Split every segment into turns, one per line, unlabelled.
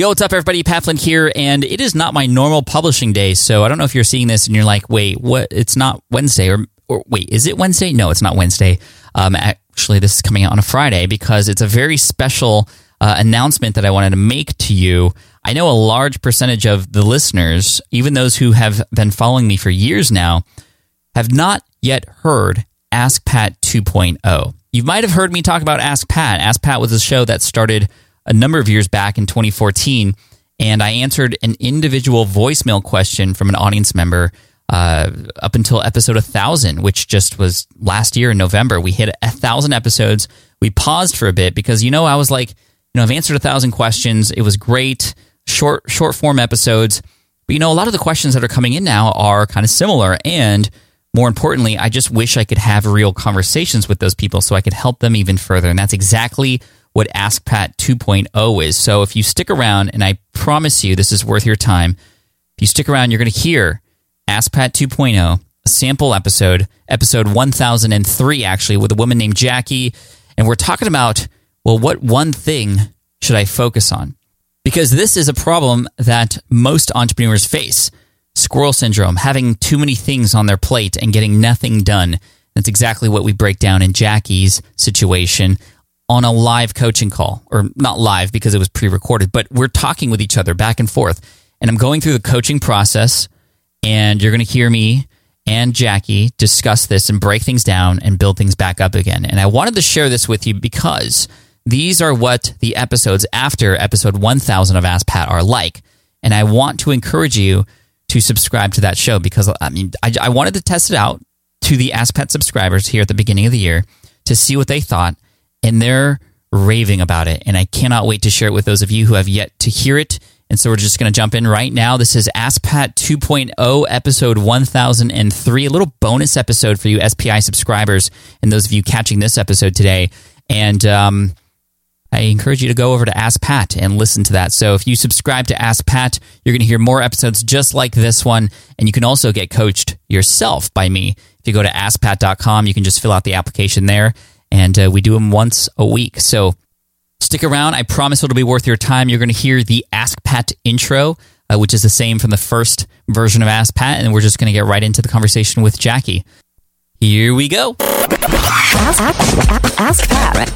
Yo, what's up, everybody? Pat Flynn here, and it is not my normal publishing day. So I don't know if you're seeing this and you're like, wait, what? It's not Wednesday, or, or wait, is it Wednesday? No, it's not Wednesday. Um, actually, this is coming out on a Friday because it's a very special uh, announcement that I wanted to make to you. I know a large percentage of the listeners, even those who have been following me for years now, have not yet heard Ask Pat 2.0. You might have heard me talk about Ask Pat. Ask Pat was a show that started a number of years back in 2014, and I answered an individual voicemail question from an audience member uh, up until episode 1000, which just was last year in November. We hit a 1,000 episodes. We paused for a bit because, you know, I was like, you know, I've answered a 1,000 questions. It was great, short, short form episodes. But, you know, a lot of the questions that are coming in now are kind of similar. And more importantly, I just wish I could have real conversations with those people so I could help them even further. And that's exactly what Ask Pat 2.0 is. So if you stick around, and I promise you this is worth your time, if you stick around, you're going to hear Ask Pat 2.0, a sample episode, episode 1003, actually, with a woman named Jackie. And we're talking about, well, what one thing should I focus on? Because this is a problem that most entrepreneurs face squirrel syndrome, having too many things on their plate and getting nothing done. That's exactly what we break down in Jackie's situation on a live coaching call, or not live because it was pre recorded, but we're talking with each other back and forth. And I'm going through the coaching process and you're going to hear me and Jackie discuss this and break things down and build things back up again. And I wanted to share this with you because these are what the episodes after episode 1000 of Ask Pat are like. And I want to encourage you to subscribe to that show because I mean, I, I wanted to test it out to the Ask Pat subscribers here at the beginning of the year to see what they thought. And they're raving about it. And I cannot wait to share it with those of you who have yet to hear it and so we're just going to jump in right now. This is AskPat 2.0, episode 1003, a little bonus episode for you SPI subscribers and those of you catching this episode today. And um, I encourage you to go over to Ask Pat and listen to that. So if you subscribe to Ask Pat, you're going to hear more episodes just like this one. And you can also get coached yourself by me. If you go to askpat.com, you can just fill out the application there. And uh, we do them once a week. So Stick around. I promise it'll be worth your time. You're going to hear the Ask Pat intro, uh, which is the same from the first version of Ask Pat, and we're just going to get right into the conversation with Jackie. Here we go. Ask, ask, ask Pat.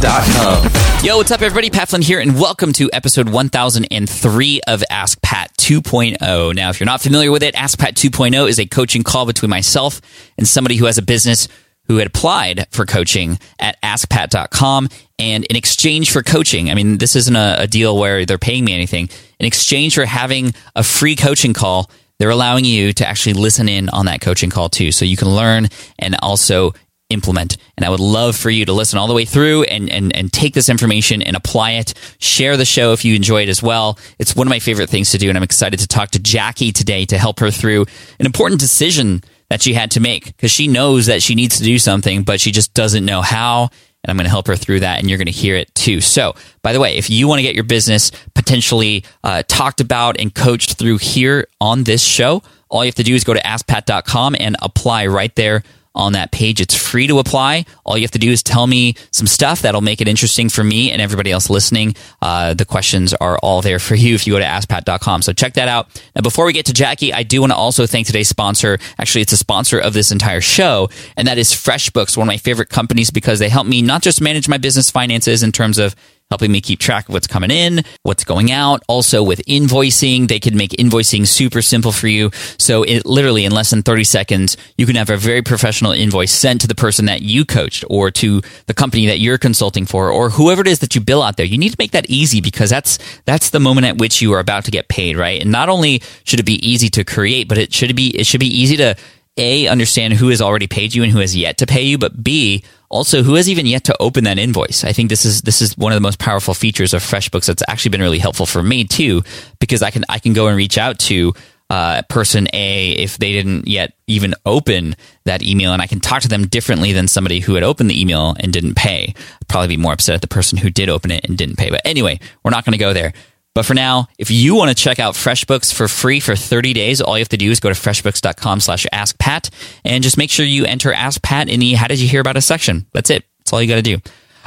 Dot com. Yo, what's up, everybody? Pat Flynn here, and welcome to episode 1003 of Ask Pat 2.0. Now, if you're not familiar with it, Ask Pat 2.0 is a coaching call between myself and somebody who has a business who had applied for coaching at askpat.com. And in exchange for coaching, I mean, this isn't a, a, deal where they're paying me anything. In exchange for having a free coaching call, they're allowing you to actually listen in on that coaching call too. So you can learn and also implement. And I would love for you to listen all the way through and, and, and take this information and apply it. Share the show if you enjoy it as well. It's one of my favorite things to do. And I'm excited to talk to Jackie today to help her through an important decision that she had to make because she knows that she needs to do something, but she just doesn't know how. And I'm going to help her through that, and you're going to hear it too. So, by the way, if you want to get your business potentially uh, talked about and coached through here on this show, all you have to do is go to askpat.com and apply right there on that page. It's free to apply. All you have to do is tell me some stuff that'll make it interesting for me and everybody else listening. Uh, the questions are all there for you if you go to askpat.com. So check that out. Now, before we get to Jackie, I do want to also thank today's sponsor. Actually, it's a sponsor of this entire show, and that is FreshBooks, one of my favorite companies because they help me not just manage my business finances in terms of helping me keep track of what's coming in, what's going out. Also with invoicing, they can make invoicing super simple for you. So it literally in less than 30 seconds, you can have a very professional invoice sent to the person that you coached or to the company that you're consulting for or whoever it is that you bill out there. You need to make that easy because that's, that's the moment at which you are about to get paid, right? And not only should it be easy to create, but it should be, it should be easy to a, understand who has already paid you and who has yet to pay you, but B, also who has even yet to open that invoice. I think this is this is one of the most powerful features of FreshBooks that's actually been really helpful for me too, because I can I can go and reach out to uh, person A if they didn't yet even open that email, and I can talk to them differently than somebody who had opened the email and didn't pay. I'd probably be more upset at the person who did open it and didn't pay. But anyway, we're not going to go there. But for now, if you want to check out FreshBooks for free for 30 days, all you have to do is go to freshbooks.com slash askpat and just make sure you enter Ask Pat in the How Did You Hear About Us section. That's it. That's all you got to do.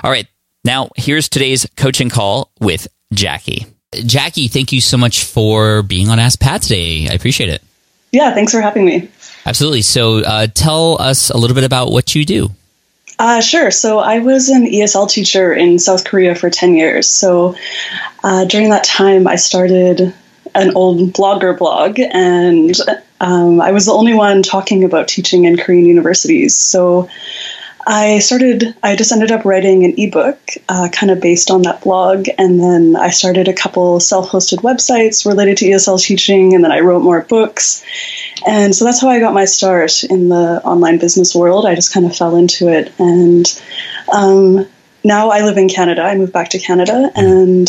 All right. Now, here's today's coaching call with Jackie. Jackie, thank you so much for being on Ask Pat today. I appreciate it.
Yeah, thanks for having me.
Absolutely. So, uh, tell us a little bit about what you do.
Uh, sure. So I was an ESL teacher in South Korea for 10 years. So uh, during that time, I started an old blogger blog, and um, I was the only one talking about teaching in Korean universities. So I started, I just ended up writing an ebook uh, kind of based on that blog. And then I started a couple self hosted websites related to ESL teaching. And then I wrote more books. And so that's how I got my start in the online business world. I just kind of fell into it. And um, now I live in Canada. I moved back to Canada. And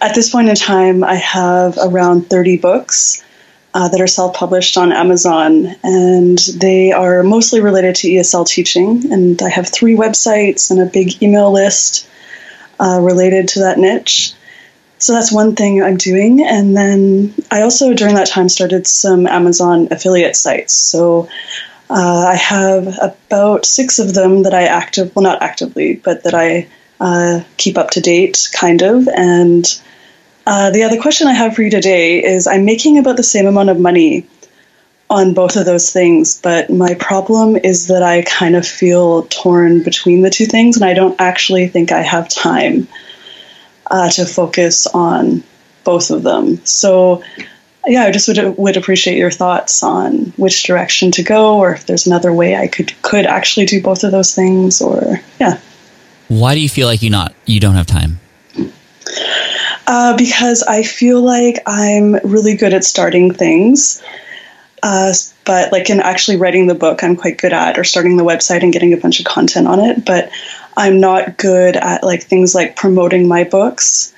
at this point in time, I have around 30 books. Uh, that are self published on Amazon, and they are mostly related to ESL teaching. And I have three websites and a big email list uh, related to that niche. So that's one thing I'm doing. And then I also, during that time, started some Amazon affiliate sites. So uh, I have about six of them that I active, well, not actively, but that I uh, keep up to date, kind of. And uh, the other question I have for you today is I'm making about the same amount of money on both of those things, but my problem is that I kind of feel torn between the two things, and I don't actually think I have time uh, to focus on both of them. So, yeah, I just would would appreciate your thoughts on which direction to go, or if there's another way I could could actually do both of those things, or yeah.
Why do you feel like you not you don't have time?
Uh, because I feel like I'm really good at starting things. Uh, but like in actually writing the book, I'm quite good at, or starting the website and getting a bunch of content on it. But I'm not good at like things like promoting my books.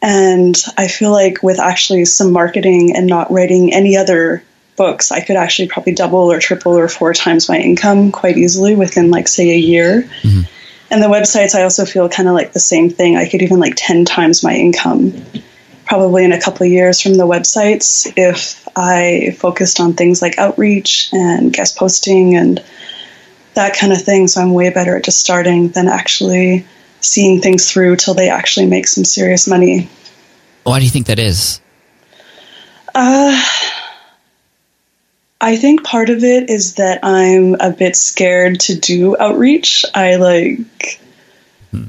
And I feel like with actually some marketing and not writing any other books, I could actually probably double or triple or four times my income quite easily within like say a year. Mm-hmm. And the websites, I also feel kind of like the same thing. I could even like 10 times my income probably in a couple of years from the websites if I focused on things like outreach and guest posting and that kind of thing. So I'm way better at just starting than actually seeing things through till they actually make some serious money.
Why do you think that is?
Uh, I think part of it is that I'm a bit scared to do outreach. I like, hmm.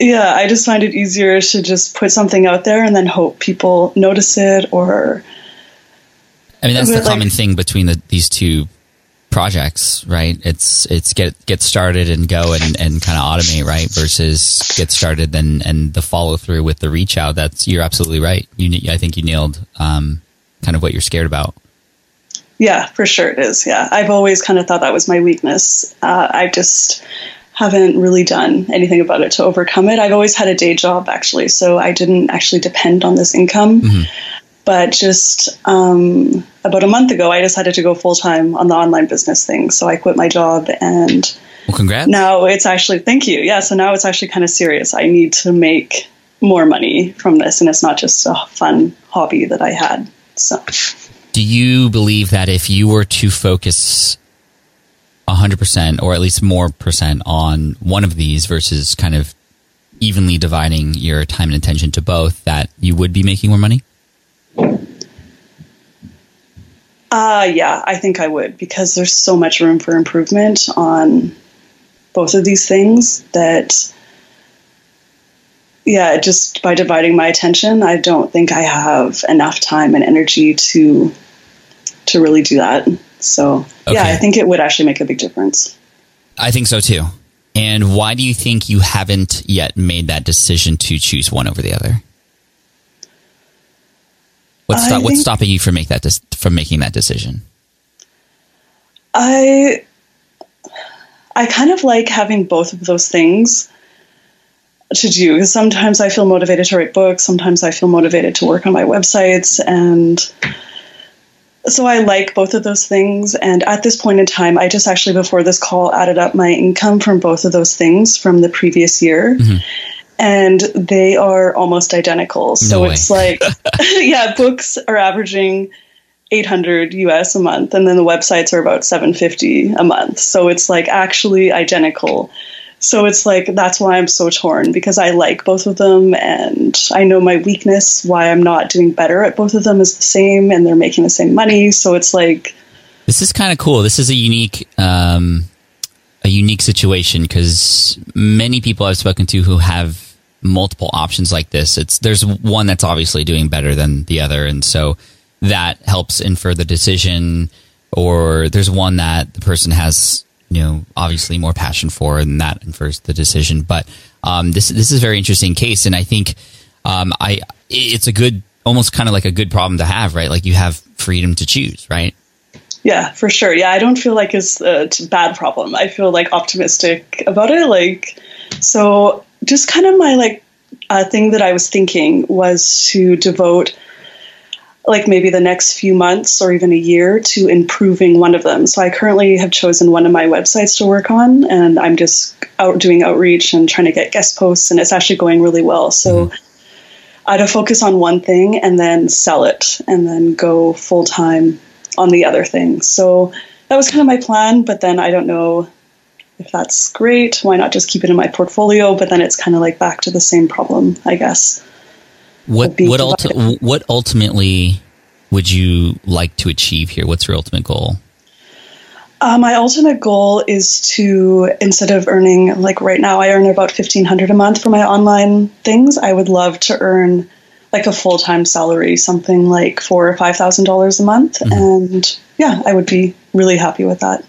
yeah, I just find it easier to just put something out there and then hope people notice it or.
I mean, that's the like, common thing between the, these two projects, right? It's it's get get started and go and, and kind of automate, right? Versus get started and and the follow through with the reach out. That's you're absolutely right. You I think you nailed um, kind of what you're scared about.
Yeah, for sure it is. Yeah, I've always kind of thought that was my weakness. Uh, I just haven't really done anything about it to overcome it. I've always had a day job actually, so I didn't actually depend on this income. Mm-hmm. But just um, about a month ago, I decided to go full time on the online business thing. So I quit my job and
Well, congrats.
now it's actually thank you. Yeah, so now it's actually kind of serious. I need to make more money from this, and it's not just a fun hobby that I had. So,
Do you believe that if you were to focus 100% or at least more percent on one of these versus kind of evenly dividing your time and attention to both, that you would be making more money?
uh, yeah, I think I would because there's so much room for improvement on both of these things that, yeah, just by dividing my attention, I don't think I have enough time and energy to to really do that. So, yeah, I think it would actually make a big difference.
I think so too. And why do you think you haven't yet made that decision to choose one over the other? What's,
I
stop, what's stopping you from make that dis- from making that decision?
I I kind of like having both of those things to do because sometimes I feel motivated to write books, sometimes I feel motivated to work on my websites and so I like both of those things and at this point in time I just actually before this call added up my income from both of those things from the previous year mm-hmm. and they are almost identical. So
way.
it's like yeah, books are averaging 800 US a month and then the websites are about 750 a month. So it's like actually identical. So it's like that's why I'm so torn because I like both of them and I know my weakness why I'm not doing better at both of them is the same and they're making the same money. So it's like
This is kind of cool. This is a unique, um, a unique situation because many people I've spoken to who have multiple options like this, it's there's one that's obviously doing better than the other, and so that helps infer the decision. Or there's one that the person has, you know, obviously more passion for, and that infers the decision. But um, this this is a very interesting case, and I think um, I it's a good, almost kind of like a good problem to have, right? Like you have freedom to choose, right?
Yeah, for sure. Yeah, I don't feel like it's a bad problem. I feel like optimistic about it. Like, so just kind of my like uh, thing that I was thinking was to devote like maybe the next few months or even a year to improving one of them. So I currently have chosen one of my websites to work on, and I'm just out doing outreach and trying to get guest posts, and it's actually going really well. So. Mm-hmm. I'd to focus on one thing and then sell it and then go full time on the other thing. So that was kind of my plan, but then I don't know if that's great. Why not just keep it in my portfolio? But then it's kind of like back to the same problem, I guess.
What what ulti- what ultimately would you like to achieve here? What's your ultimate goal?
Uh, my ultimate goal is to instead of earning like right now, I earn about fifteen hundred a month for my online things. I would love to earn like a full time salary, something like four or five thousand dollars a month, and yeah, I would be really happy with that.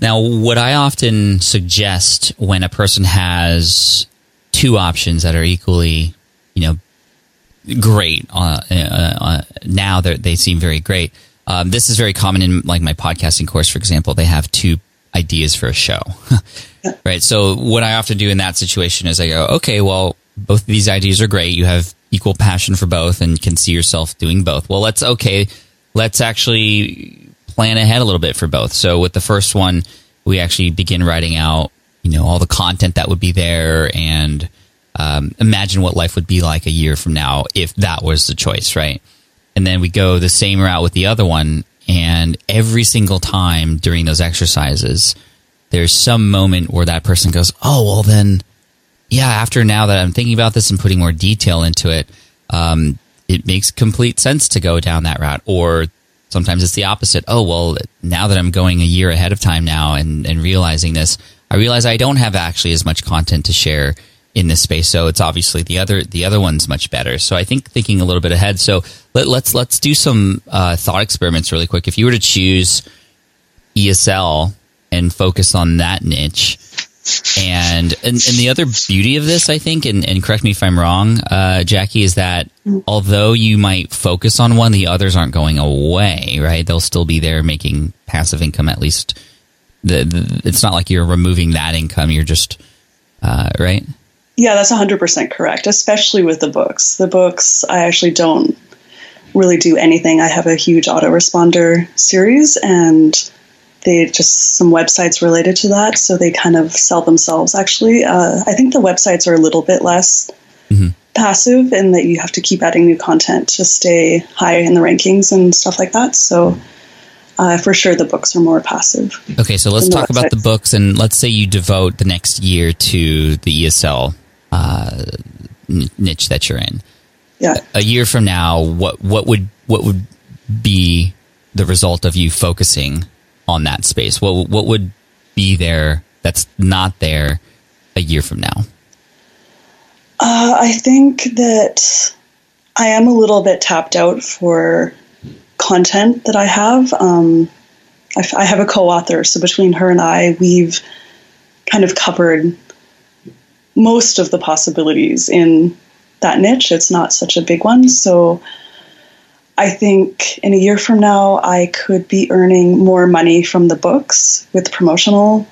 Now, what I often suggest when a person has two options that are equally, you know, great, uh, uh, uh, now they seem very great. Um, this is very common in like my podcasting course, for example. They have two ideas for a show, right? So what I often do in that situation is I go, okay, well, both of these ideas are great. You have equal passion for both and can see yourself doing both. Well, let's okay, let's actually plan ahead a little bit for both. So with the first one, we actually begin writing out, you know, all the content that would be there and um, imagine what life would be like a year from now if that was the choice, right? And then we go the same route with the other one. And every single time during those exercises, there's some moment where that person goes, Oh, well, then, yeah, after now that I'm thinking about this and putting more detail into it, um, it makes complete sense to go down that route. Or sometimes it's the opposite. Oh, well, now that I'm going a year ahead of time now and, and realizing this, I realize I don't have actually as much content to share in this space. So it's obviously the other the other one's much better. So I think thinking a little bit ahead. So let, let's let's do some uh, thought experiments really quick. If you were to choose ESL and focus on that niche, and and, and the other beauty of this, I think, and, and correct me if I'm wrong, uh, Jackie, is that although you might focus on one, the others aren't going away. Right? They'll still be there making passive income at least. The, the it's not like you're removing that income. You're just uh, right.
Yeah, that's 100% correct, especially with the books. The books, I actually don't really do anything. I have a huge autoresponder series, and they just some websites related to that, so they kind of sell themselves. Actually, uh, I think the websites are a little bit less
Mhm.
passive in that you have to keep adding new content to stay high in the rankings and stuff like that. So, uh, for sure, the books are more passive.
Okay, so let's
From the
talk about the books, and let's say you devote the next year to the ESL uh, niche that you're in.
Yeah.
A year from now, what what would what would be the result of you focusing on that space? What what would be there that's not there a year from now?
Uh, I think that I am a little bit tapped out for content that I have. Um, I, I have a co-author, so between her and I, we've kind of covered most of the possibilities in that niche. It's not such a big one, so I think in a year from now, I could be earning more money from the books with promotional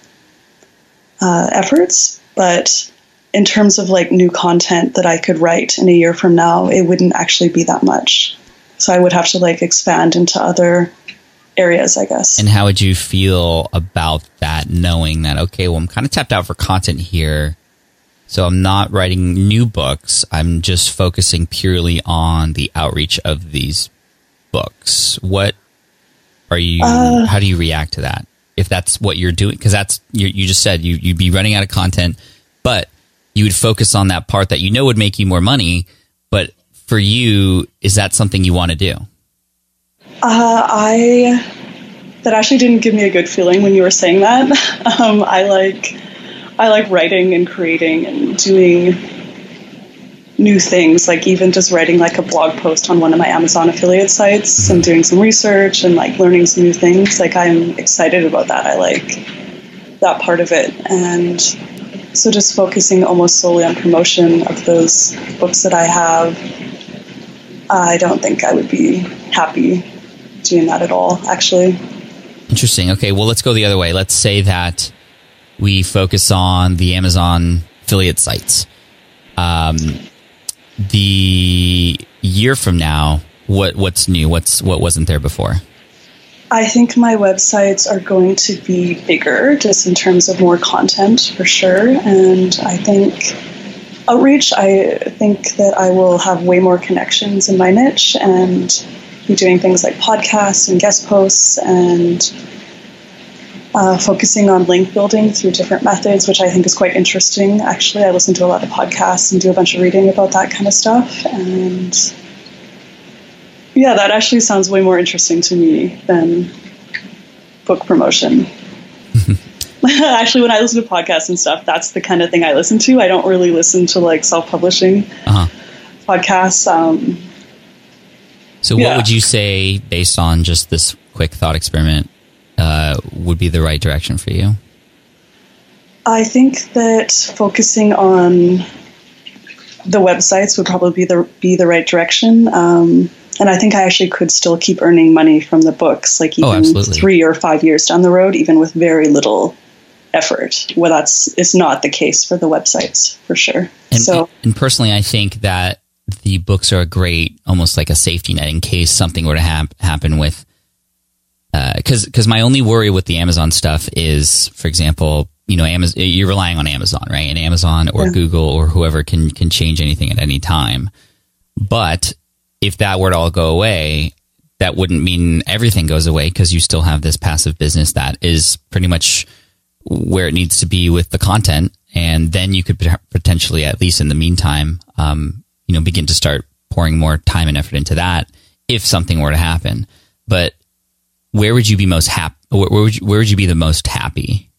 uh, efforts, but in terms of like new content that I could write in a year from now, it wouldn't actually be that much. So I would have to like expand into other areas, I guess.
And how would you feel about that, knowing that, okay, well, I'm kind of tapped out for content here. So I'm not writing new books. I'm just focusing purely on the outreach of these books. What are you,
Uh,
how do you react to that? If that's what you're doing, because that's, you, you just said you, you'd be running out of content, but you would focus on that part that you know would make you more money. For you, is that something you want to do?
Uh, I that actually didn't give me a good feeling when you were saying that. Um, I like I like writing and creating and doing new things. Like even just writing like a blog post on one of my Amazon affiliate sites and doing some research and like learning some new things. Like I'm excited about that. I like that part of it and. So just focusing almost solely on promotion of those books that I have, I don't think I would be happy doing that at all, actually.
Interesting. Okay, well, let's go the other way. Let's say that we focus on the Amazon affiliate sites. Um, the year from now, what what's new? What's what wasn't there before?
I think my websites are going to be bigger, just in terms of more content for sure. And I think outreach, I think that I will have way more connections in my niche and be doing things like podcasts and guest posts and uh, focusing on link building through different methods, which I think is quite interesting. Actually, I listen to a lot of podcasts and do a bunch of reading about that kind of stuff. And yeah, that actually sounds way more interesting to me than book promotion. actually, when I listen to podcasts and stuff, that's the kind of thing I listen to. I don't really listen to like self publishing
Uh huh.
podcasts. Um,
So, what
Yeah.
would you say, based on just this quick thought experiment, uh, would be the right direction for you?
I think that focusing on the websites would probably be the be the right direction. Um, and I think I actually could still keep earning money from the books, like
Oh,
even
absolutely.
three or five years down the road, even with very little effort. Well, that's is not the case for the websites for sure.
And,
so
and personally, I think that the books are a great, almost like a safety net in case something were to hap- happen with. Uh, because because my only worry with the Amazon stuff is, for example, you know, Amazon, you're relying on Amazon, right? And Amazon or
Yeah.
Google or whoever can can change anything at any time. But if that were to all go away, that wouldn't mean everything goes away because you still have this passive business that is pretty much where it needs to be with the content, and then you could potentially, at least in the meantime, um, you know, begin to start pouring more time and effort into that if something were to happen. But where would you be most happy? Where, where would you, where would you be the most happy?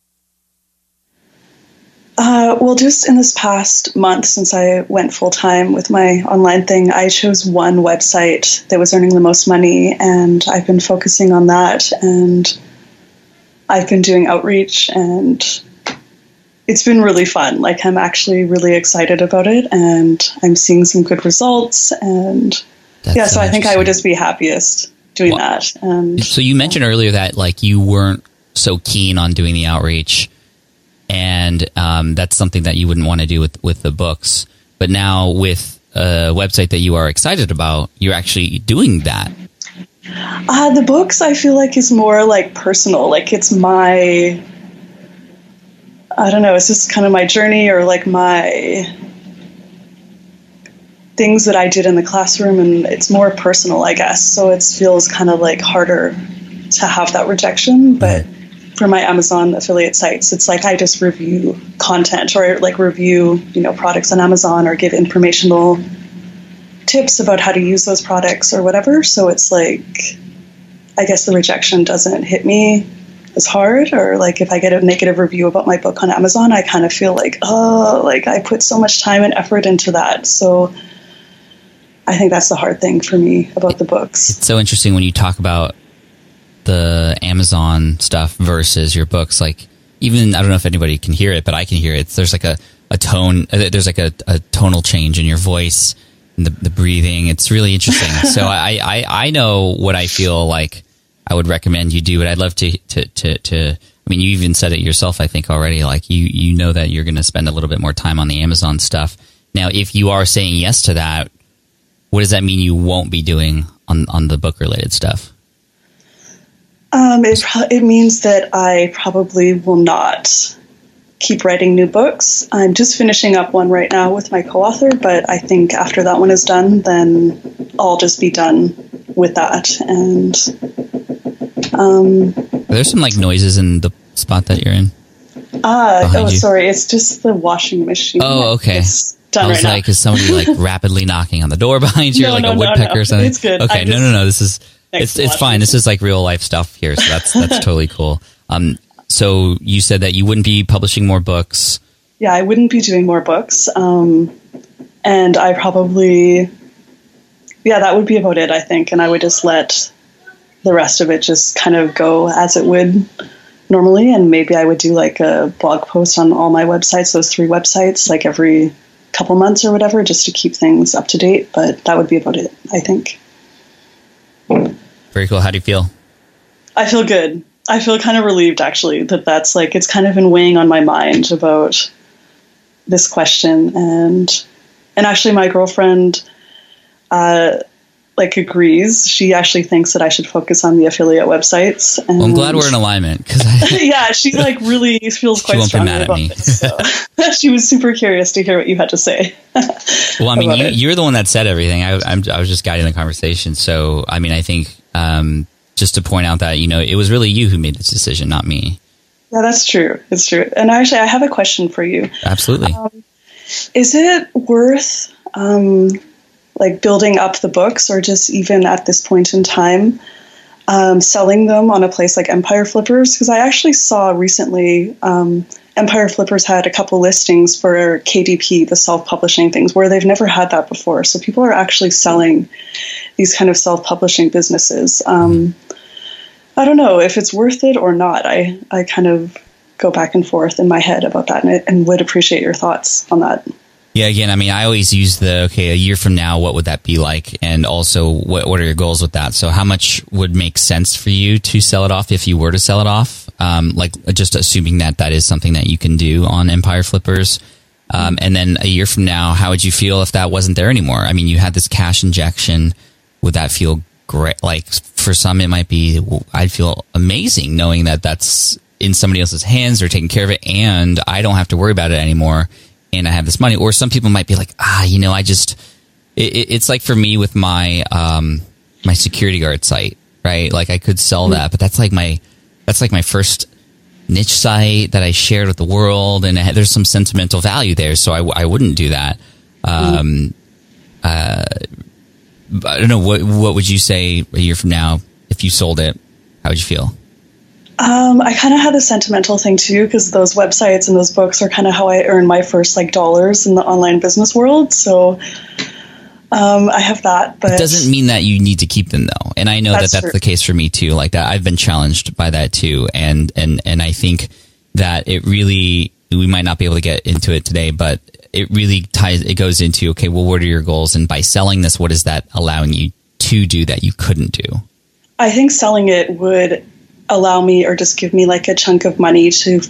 Uh, well, just in this past month since I went full time with my online thing, I chose one website that was earning the most money, and I've been focusing on that. And I've been doing outreach, and it's been really fun. Like, I'm actually really excited about it, and I'm seeing some good results. And
That's
yeah, so I think I would just be happiest doing
Well,
that. And
So you mentioned earlier that like you weren't so keen on doing the outreach, and um, that's something that you wouldn't want to do with with the books. But now with a website that you are excited about, you're actually doing that.
Uh, the books I feel like is more like personal. Like it's my, I don't know, it's just kind of my journey or like my things that I did in the classroom, and it's more personal, I guess. So it feels kind of like harder to have that rejection. But for my Amazon affiliate sites, it's like I just review content or like review, you know, products on Amazon or give informational tips about how to use those products or whatever. So it's like, I guess the rejection doesn't hit me as hard. Or like if I get a negative review about my book on Amazon, I kind of feel like, oh, like I put so much time and effort into that. So I think that's the hard thing for me about the books.
It's so interesting when you talk about the Amazon stuff versus your books. Like, even I don't know if anybody can hear it, but I can hear it. There's like a, a tone, uh, there's like a, a tonal change in your voice the, the breathing. It's really interesting. so I, I, I know what I feel like I would recommend you do, but I'd love to, to, to, to I mean, you even said it yourself, I think already, like you, you know that you're going to spend a little bit more time on the Amazon stuff. Now, if you are saying yes to that, what does that mean you won't be doing on, on the book related stuff?
Um, it, pro- it means that I probably will not keep writing new books. I'm just finishing up one right now with my co author, but I think after that one is done, then I'll just be done with that. And um,
there's some like noises in the spot that you're in.
Ah, uh, oh, you. sorry. It's just the washing machine.
Oh, okay. I was right like, now. is somebody like rapidly knocking on the door behind you, no, like no, a woodpecker no, no. or something?
It's good.
Okay, no, no, no. This is it's it's fine. This is like real life stuff here, so that's that's totally cool. Um, so you said that you wouldn't be publishing more books.
Yeah, I wouldn't be doing more books. Um, and I probably, yeah, that would be about it, I think. And I would just let the rest of it just kind of go as it would normally. And maybe I would do like a blog post on all my websites, those three websites, like every couple months or whatever, just to keep things up to date. But that would be about it, I think.
Very cool. How do you feel?
I feel good. I feel kind of relieved actually that that's like it's kind of been weighing on my mind about this question and and actually my girlfriend uh, like agrees. She actually thinks that I should focus on the affiliate websites.
And well, I'm glad we're in alignment because
yeah, she like really feels quite strongly about this. So. she was super curious to hear what you had to say.
well, I mean, you, are the one that said everything. I, I'm, I was just guiding the conversation. So, I mean, I think um, just to point out that you know it was really you who made this decision, not me.
Yeah, that's true. It's true. And actually, I have a question for you.
Absolutely. Um,
is it worth um, like building up the books, or just even at this point in time, um, selling them on a place like Empire Flippers? Because I actually saw recently um, Empire Flippers had a couple listings for KDP, the self-publishing things, where they've never had that before. So people are actually selling these kind of self-publishing businesses. Um, I don't know if it's worth it or not. I, I kind of go back and forth in my head about that and, and would appreciate your thoughts on that.
Yeah, again, I mean, I always use the okay, a year from now, what would that be like? And also, what, what are your goals with that? So, how much would make sense for you to sell it off if you were to sell it off? Um, like, just assuming that that is something that you can do on Empire Flippers. Um, and then a year from now, how would you feel if that wasn't there anymore? I mean, you had this cash injection. Would that feel great? Like, for some, it might be, I'd feel amazing knowing that that's in somebody else's hands. They're taking care of it and I don't have to worry about it anymore. And I have this money. Or some people might be like, ah, you know, I just, it, it's like for me with my, um, my security guard site, right? Like I could sell that, but that's like my, that's like my first niche site that I shared with the world. And there's some sentimental value there. So I, I wouldn't do that. Um, uh, I don't know what what would you say a year from now if you sold it? How would you feel?
Um, I kind of had a sentimental thing too because those websites and those books are kind of how I earned my first like dollars in the online business world. So um, I have that, but
it doesn't mean that you need to keep them though. And I know that's that that's true. the case for me too. Like that, I've been challenged by that too, and and and I think that it really we might not be able to get into it today, but it really ties, it goes into, okay, well, what are your goals? And by selling this, what is that allowing you to do that you couldn't do?
I think selling it would allow me or just give me like a chunk of money to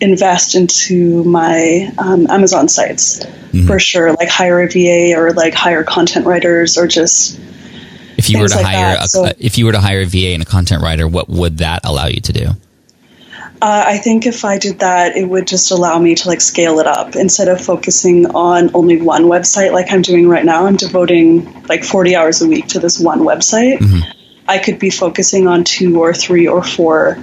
invest into my um, Amazon sites mm-hmm. for sure, like hire a VA or like hire content writers or just
If you were to
like
hire, a,
So-
if you were to hire a VA and a content writer, what would that allow you to do?
Uh, I think if I did that, it would just allow me to like scale it up instead of focusing on only one website like I'm doing right now. I'm devoting like 40 hours a week to this one website. I could be focusing on two or three or four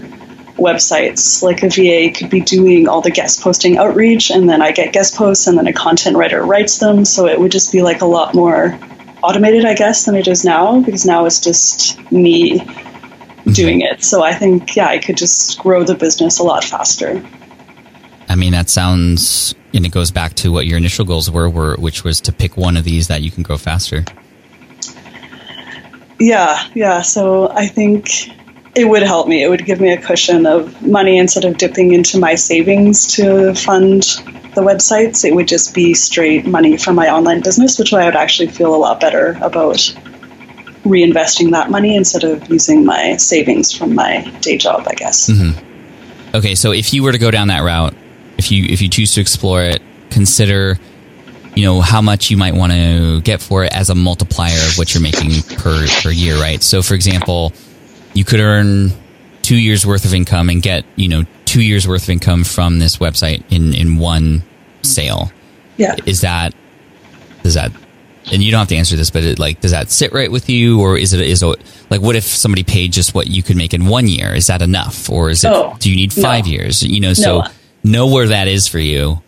websites. Like a VA could be doing all the guest posting outreach, and then I get guest posts, and then a content writer writes them. So it would just be like a lot more automated, I guess, than it is now because now it's just me doing it. So I think, yeah, I could just grow the business a lot faster.
I mean, that sounds, and it goes back to what your initial goals were, were which was to pick one of these that you can grow faster.
Yeah, yeah. So I think it would help me. It would give me a cushion of money instead of dipping into my savings to fund the websites. It would just be straight money from my online business, which I would actually feel a lot better about reinvesting that money instead of using my savings from my day job, I guess. Mm-hmm.
Okay, so if you were to go down that route, if you if you choose to explore it, consider you know how much you might want to get for it as a multiplier of what you're making per per year, right? So for example, you could earn 2 years worth of income and get, you know, 2 years worth of income from this website in in one sale.
Yeah.
Is that does that and you don't have to answer this, but it, like, does that sit right with you, or is it is it like what if somebody paid just what you could make in one year? Is that enough, or is it?
Oh,
do you need
no.
five years? You know, so
No.
know where that is for you,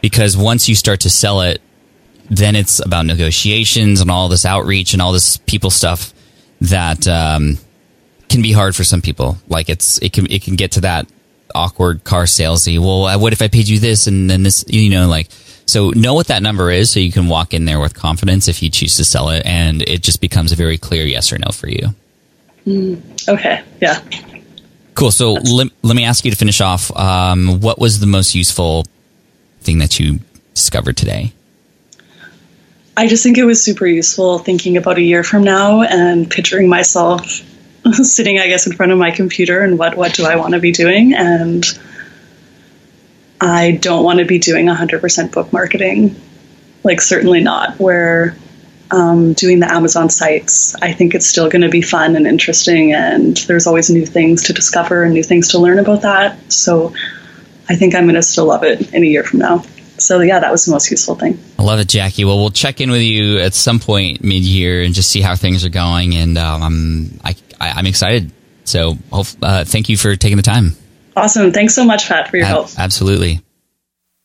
because once you start to sell it, then it's about negotiations and all this outreach and all this people stuff that um, can be hard for some people. Like it's it can it can get to that awkward car salesy. Well, uh, what if I paid you this and then this? You know, like so know what that number is so you can walk in there with confidence if you choose to sell it, and it just becomes a very clear yes or no for you.
Okay. Yeah.
Cool. So let, let me ask you to finish off. Um, what was the most useful thing that you discovered today?
I just think it was super useful thinking about a year from now and picturing myself sitting, I guess, in front of my computer and what, what do I want to be doing? And I don't want to be doing 100% book marketing. Like, certainly not. Where um, doing the Amazon sites, I think it's still going to be fun and interesting, and there's always new things to discover and new things to learn about that. So I think I'm going to still love it in a year from now. So, yeah, that was the most useful thing.
I love it, Jackie. Well, we'll check in with you at some point mid year and just see how things are going. And um, I, I, I'm excited. So hope, uh, thank you for taking the time.
Awesome. Thanks so much, Pat, for your
Ab-
help.
absolutely.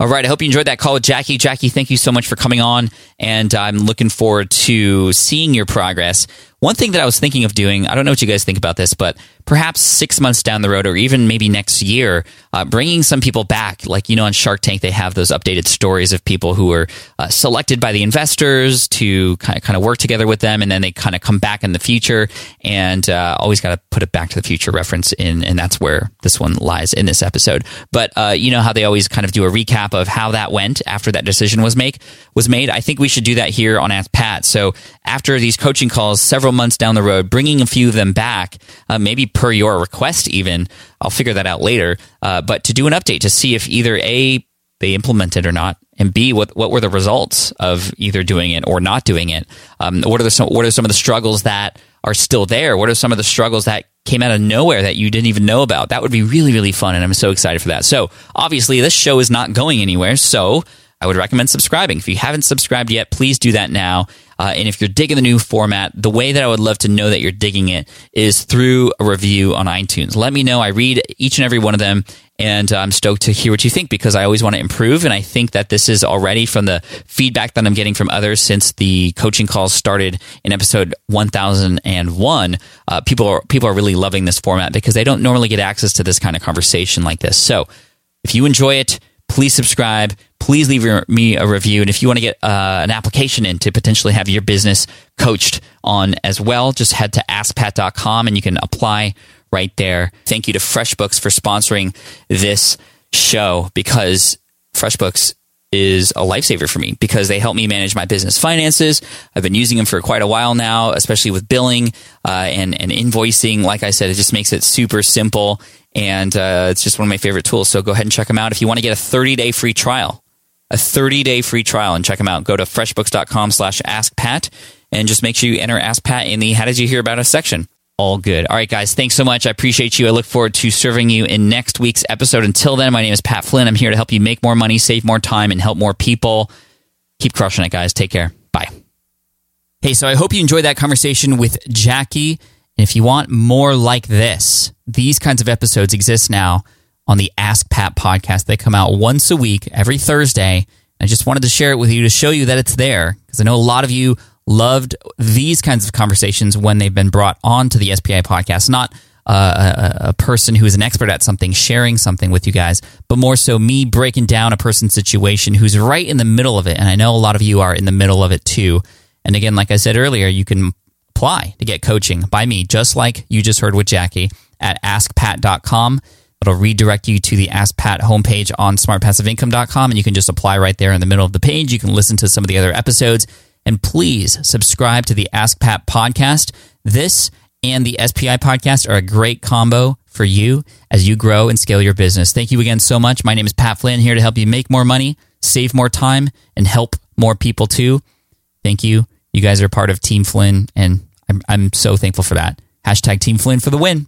All right. I hope you enjoyed that call with Jackie. Jackie, thank you so much for coming on. And I'm looking forward to seeing your progress. One thing that I was thinking of doing, I don't know what you guys think about this, but perhaps six months down the road or even maybe next year, uh, bringing some people back. Like, you know, on Shark Tank, they have those updated stories of people who were uh, selected by the investors to kind of, kind of work together with them. And then they kind of come back in the future and uh, always got to put it back to the future reference in. And that's where this one lies in this episode. But uh, you know how they always kind of do a recap of how that went after that decision was make was made. I think we should do that here on Ask Pat. So after these coaching calls, several months down the road, bringing a few of them back, uh, maybe per your request, even I'll figure that out later. Uh, but to do an update to see if either a they implemented or not, and B, what what were the results of either doing it or not doing it? Um, what are the some, what are some of the struggles that are still there? What are some of the struggles that came out of nowhere that you didn't even know about? That would be really really fun, and I'm so excited for that. So obviously, this show is not going anywhere. So I would recommend subscribing. If you haven't subscribed yet, please do that now. Uh, and if you're digging the new format, the way that I would love to know that you're digging it is through a review on iTunes. Let me know. I read each and every one of them, and I'm stoked to hear what you think because I always want to improve. And I think that this is already from the feedback that I'm getting from others since the coaching calls started in episode 1001. Uh, people are people are really loving this format because they don't normally get access to this kind of conversation like this. So if you enjoy it, please subscribe. Please leave me a review. And if you want to get uh, an application in to potentially have your business coached on as well, just head to askpat.com and you can apply right there. Thank you to FreshBooks for sponsoring this show because FreshBooks is a lifesaver for me because they help me manage my business finances. I've been using them for quite a while now, especially with billing uh, and, and invoicing. Like I said, it just makes it super simple and uh, it's just one of my favorite tools. So go ahead and check them out. If you want to get a 30 day free trial, a 30 day free trial and check them out, go to freshbooks.com slash askpat and just make sure you enter Ask Pat in the How Did You Hear About Us section. All good. All right, guys, thanks so much. I appreciate you. I look forward to serving you in next week's episode. Until then, my name is Pat Flynn. I'm here to help you make more money, save more time, and help more people. Keep crushing it, guys. Take care. Bye. Hey, so I hope you enjoyed that conversation with Jackie. And if you want more like this, these kinds of episodes exist now on the Ask Pat podcast. They come out once a week, every Thursday. I just wanted to share it with you to show you that it's there because I know a lot of you loved these kinds of conversations when they've been brought onto the SPI podcast. Not uh, a, a, person who is an expert at something sharing something with you guys, but more so me breaking down a person's situation who's right in the middle of it. And I know a lot of you are in the middle of it too. And again, like I said earlier, you can apply to get coaching by me, just like you just heard with Jackie at askpat.com. It'll redirect you to the Ask Pat homepage on smartpassiveincome.com, and you can just apply right there in the middle of the page. You can listen to some of the other episodes. And please subscribe to the Ask Pat podcast. This and the SPI podcast are a great combo for you as you grow and scale your business. Thank you again so much. My name is Pat Flynn here to help you make more money, save more time, and help more people too. Thank you. You guys are part of Team Flynn, and I'm, I'm so thankful for that. Hashtag Team Flynn for the win.